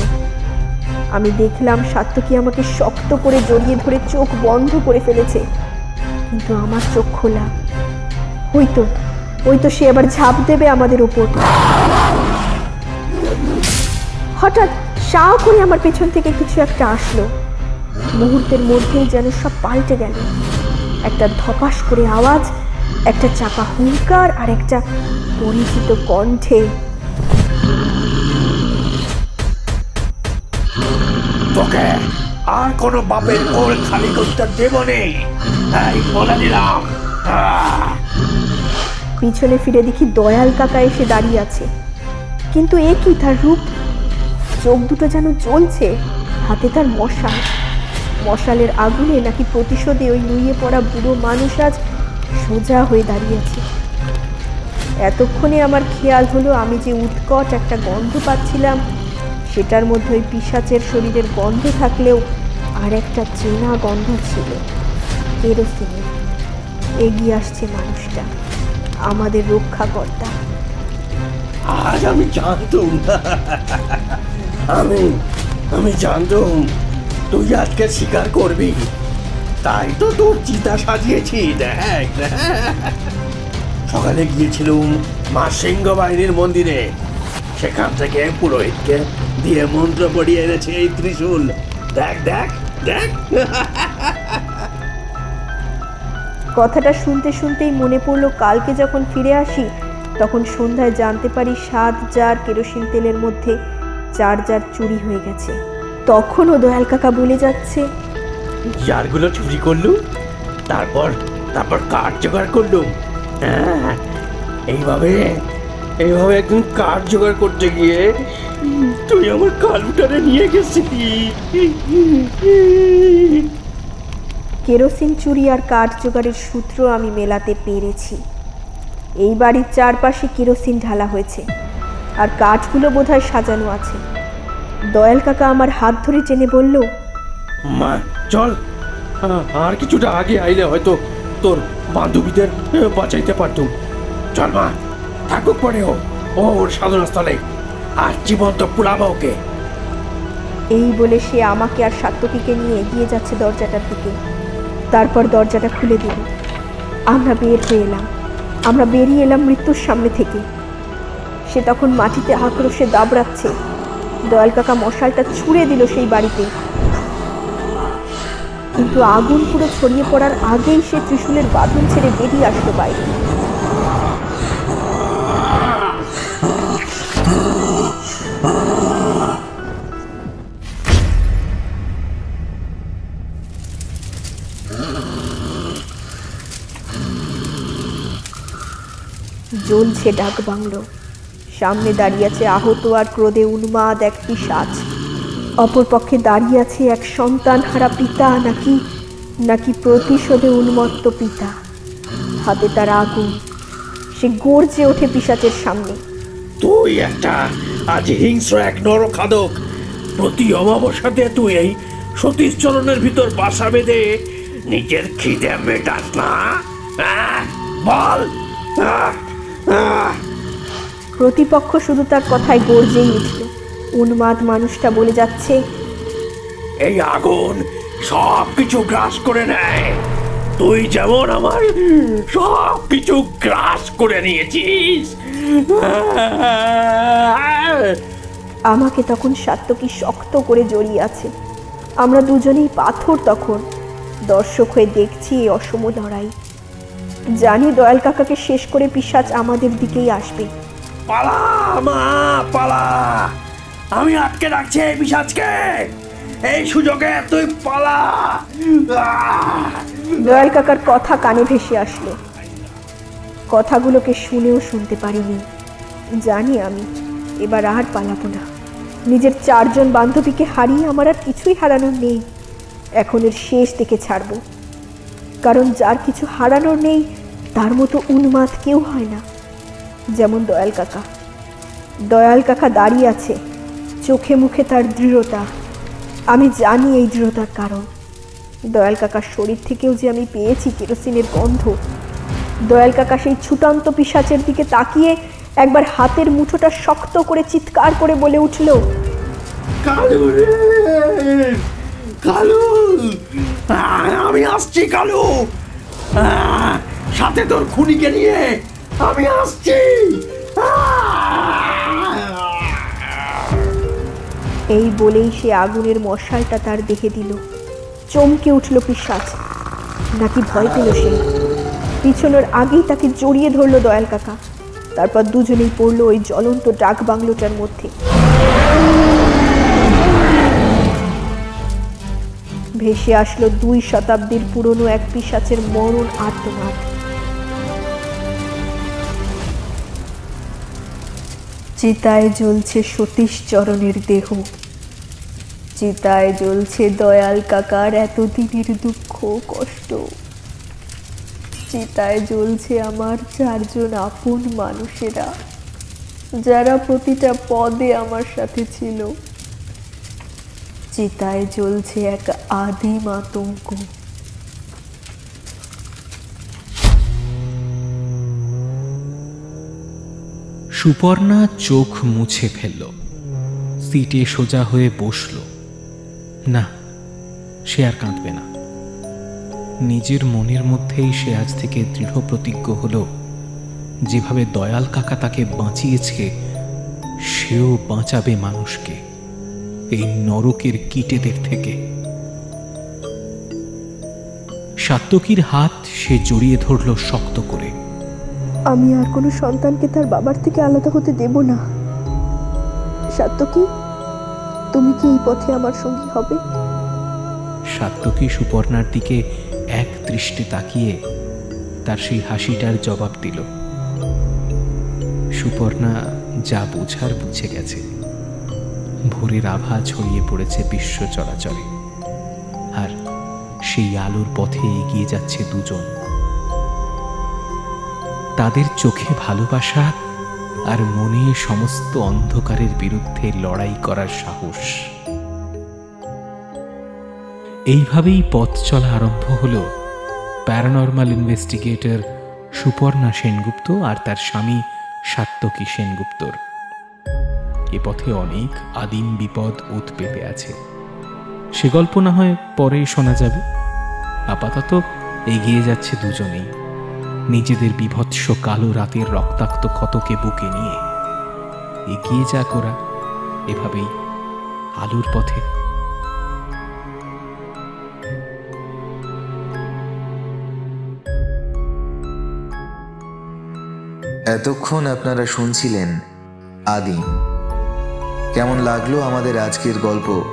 আমি দেখলাম সাত্যকী আমাকে শক্ত করে জড়িয়ে ধরে চোখ বন্ধ করে ফেলেছে। কিন্তু আমার চোখ খোলা। ওই তো ওই তো সে আবার ঝাঁপ দেবে আমাদের উপর। হঠাৎ শাহ করে আমার পেছন থেকে কিছু একটা আসলো। মুহূর্তের মধ্যেই যেন সব পাল্টে গেল। একটা ধপাস করে আওয়াজ একটা চাপা হুঙ্কার আর একটা পরিচিত কণ্ঠে। তোকে আর কোনো বাপের কোল খালি করতে দেব নেই এই বলে দিলাম! পিছনে ফিরে দেখি দয়াল কাকা এসে দাঁড়িয়ে আছে। কিন্তু এ কি? তার রূপ? চোখ দুটো যেন জ্বলছে। হাতে তার মশাল মশালের আগুনে নাকি প্রতিশোধে ওই নুয়ে পড়া বুড়ো মানুষ আজ সোজা হয়ে দাঁড়িয়েছে। এতক্ষণে আমার খেয়াল হলো আমি যে উৎকট একটা গন্ধ পাচ্ছিলাম, সেটার মধ্যে ওই পিসাচের শরীরের গন্ধ থাকলেও আর একটা চেনা গন্ধ ছিল, কেরোসিনের। এগিয়ে আসছে মানুষটা, আমাদের রক্ষাকর্তা। আজ আমি জানতুম, আমি আমি জানতুম তুই আজকে স্বীকার করবি। তাই তো তোর চিতা সাজিয়েছি, দেখ। সকালে গিয়েছিলুম মা সিংহ বাহিনীর মন্দিরে। সেখান থেকে পুরোহিতকে দিয়ে মন্ত্র পড়িয়ে এনেছে এই ত্রিশূল। দেখ দেখ দেখ। কথাটা শুনতে শুনতেই মনে পড়ল, কালকে যখন ফিরে আসি, তখন সন্ধ্যায় জানতে পারি সাত জার কেরোসিন তেলের মধ্যে চার জার চুরি হয়ে গেছে। তখনও দয়াল কাকা বলে যাচ্ছে। জারগুলো চুরি করলুম তারপর তারপর কাঠ জোগাড় করলুম। হ্যাঁ এইভাবে এইভাবে একদিন কাঠ জোগাড় করতে গিয়ে তুই আমার কালুটারে নিয়ে গেছিলি। কেরোসিন চুরি আর কাঠ জোগাড়ের সূত্র আমি মেলাতে পেরেছি। এই বাড়ির চারপাশে কেরোসিন ঢালা হয়েছে আর কাঠগুলো বোধহয় সাজানো আছে। দয়াল কাকা আমার হাত ধরে টেনে বলল মা চল। আর কিছুটা আগে আইলে হয়তো তোর বান্ধবীদের বাঁচাইতে পারতুম চল মা থাকুক পরে ও ও ওর সাধনাস্থলে। আর জীবন্ত পুরাবো ওকে। এই বলে সে আমাকে আর সাত্তকীকে নিয়ে এগিয়ে যাচ্ছে দরজাটার দিকে। তারপর দরজাটা খুলে দিল। আমরা বের হয়ে এলাম। আমরা বেরিয়ে এলাম মৃত্যুর সামনে থেকে। সে তখন মাটিতে আক্রোশে দাবড়াচ্ছে। দয়াল কাকা মশালটা ছুঁড়ে দিল সেই বাড়িতে। কিন্তু আগুন পুরো ছড়িয়ে পড়ার আগেই সে ত্রিশূলের বাঁধন ছেড়ে বেরিয়ে আসলো বাইরে। জ্বলছে ডাক বাংলো। সামনে দাঁড়িয়ে আছে আহত আর ক্রোধে উন্মাদ এক পিসাচ অপরপক্ষে দাঁড়িয়ে আছে এক সন্তান হারা পিতা নাকি নাকি প্রতিশোধে উন্মত্ত পিতা। হাতে তার আগুন সে গর্জে ওঠে পিসাচের সামনে। তুই একটা আজ হিংস্র এক নরখাদক প্রতি অমাবস্যাতে তুই এই সতীশ চরণের ভিতর বাসা বেঁধে নিজের খিদে মেটাস না? আহ, বল। আহ, আহ। প্রতিপক্ষ শুধু তার কথায় গর্জেই উঠল। উন্মাদ মানুষটা বলে যাচ্ছে এই আগুন সব কিছু গ্রাস করে নেয়। তুই যেমন আমার সব কিছু গ্রাস করে নিয়েছিস। আমাকে তখন সাত্তকী শক্ত করে জড়িয়ে আছে। আমরা দুজনেই পাথর তখন। দর্শক হয়ে দেখছি এই অসম লড়াই। জানি দয়াল কাকাকে শেষ করে পিসাচ আমাদের দিকেই আসবে। পালা, মা, পালা। আমি আটকে রাখছি এই পিসাজকে এই সুযোগে তুই পালা! দয়াল কাকার কথা কানে ভেসে আসলো। কথাগুলোকে শুনেও শুনতে পারিনি। জানি আমি, এবার আর পালাবো না। নিজের চারজন বান্ধবীকে হারিয়ে আমার আর কিছুই হারানোর নেই। এখন এর শেষ দিকে ছাড়বো। কারণ যার কিছু হারানোর নেই, তার মতো উন্মাদ কেউ হয় না। যেমন দয়াল কাকা। দয়াল কাকা দাঁড়িয়ে আছে, চোখে মুখে তার দৃঢ়তা। আমি জানি এই দৃঢ়তার কারণ। দয়াল কাকার শরীর থেকেও যে আমি পেয়েছি কেরোসিনের গন্ধ। দয়াল কাকা সেই ছুটান্ত পিসাচের দিকে তাকিয়ে একবার হাতের মুঠোটা শক্ত করে চিৎকার করে বলে উঠল, কালু কালু আমি আসছি কালু। সাথে তোর খুনিকে নিয়ে আমি আসছি। এই বলেই সে আগুনের মশালটা তার দেখে দিল। চমকে উঠল পিসাচ নাকি ভয় পেল সে? পিছনের আগেই তাকে জড়িয়ে ধরলো দয়াল কাকা। তারপর দুজনেই পড়ল ওই জ্বলন্ত ডাক বাংলোটার মধ্যে। ভেসে আসলো দুই শতাব্দীর পুরনো এক পিসাচের মরণ আত্মনাদ চিতায় জ্বলছে সতীশ চরণের দেহ। চিতায় জ্বলছে দয়াল কাকার এতদিনের দুঃখ, কষ্ট। চিতায় জ্বলছে আমার চারজন আপন মানুষেরা, যারা প্রতিটা পদে আমার সাথে ছিল। চিতায় জ্বলছে এক আদিম আতঙ্ক। সুপর্ণা চোখ মুছে ফেলল। সিটে সোজা হয়ে বসল। না, সে আর কাঁদবে না। নিজের মনের মধ্যেই সে আজ থেকে দৃঢ় প্রতিজ্ঞ হল, যেভাবে দয়াল কাকা তাকে বাঁচিয়েছে, সেও বাঁচাবে মানুষকে এই নরকের কীটেদের থেকে। সাত্তকীর হাত সে জড়িয়ে ধরল শক্ত করে। আমি আর কোনো সন্তানকে তার বাবার থেকে আলাদা হতে দেব না। সাত্যকী তুমি কি এই পথে আমার সঙ্গী হবে? সাত্যকী সুপর্ণার দিকে এক দৃষ্টি তাকিয়ে তার সেই হাসিটার জবাব দিল? সুপর্ণা যা বোঝার বুঝে গেছে। ভোরের আভা ছড়িয়ে পড়েছে বিশ্ব চরাচরে আর সেই আলোর পথে এগিয়ে যাচ্ছে দুজন। তাদের চোখে ভালোবাসা আর মনে সমস্ত অন্ধকারের বিরুদ্ধে লড়াই করার সাহস। এইভাবেই পথ চলা আরম্ভ হল প্যারানর্মাল ইনভেস্টিগেটর সুপর্ণা সেনগুপ্ত আর তার স্বামী সাত্তকী সেনগুপ্তর। এ পথে অনেক আদিম বিপদ ওত পেতে আছে। সে গল্প না হয় পরে শোনা যাবে। আপাতত এগিয়ে যাচ্ছে দুজনেই। নিজেদের বিভৎস কালো রাতের রক্তাক্ত ক্ষতকে বুকে নিয়ে। এগিয়ে যা করা এভাবেই আলুর পথে। এতক্ষণ আপনারা শুনছিলেন আদিম কেমন লাগল আমাদের আজকের গল্প?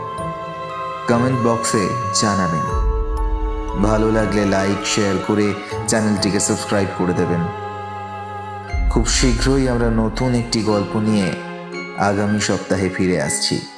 কমেন্ট বক্সে জানাবেন। ভালো লাগলে লাইক শেয়ার করে চ্যানেলটিকে সাবস্ক্রাইব করে দেবেন। খুব শীঘ্রই আমরা নতুন একটি গল্প নিয়ে আগামী সপ্তাহে ফিরে আসছি।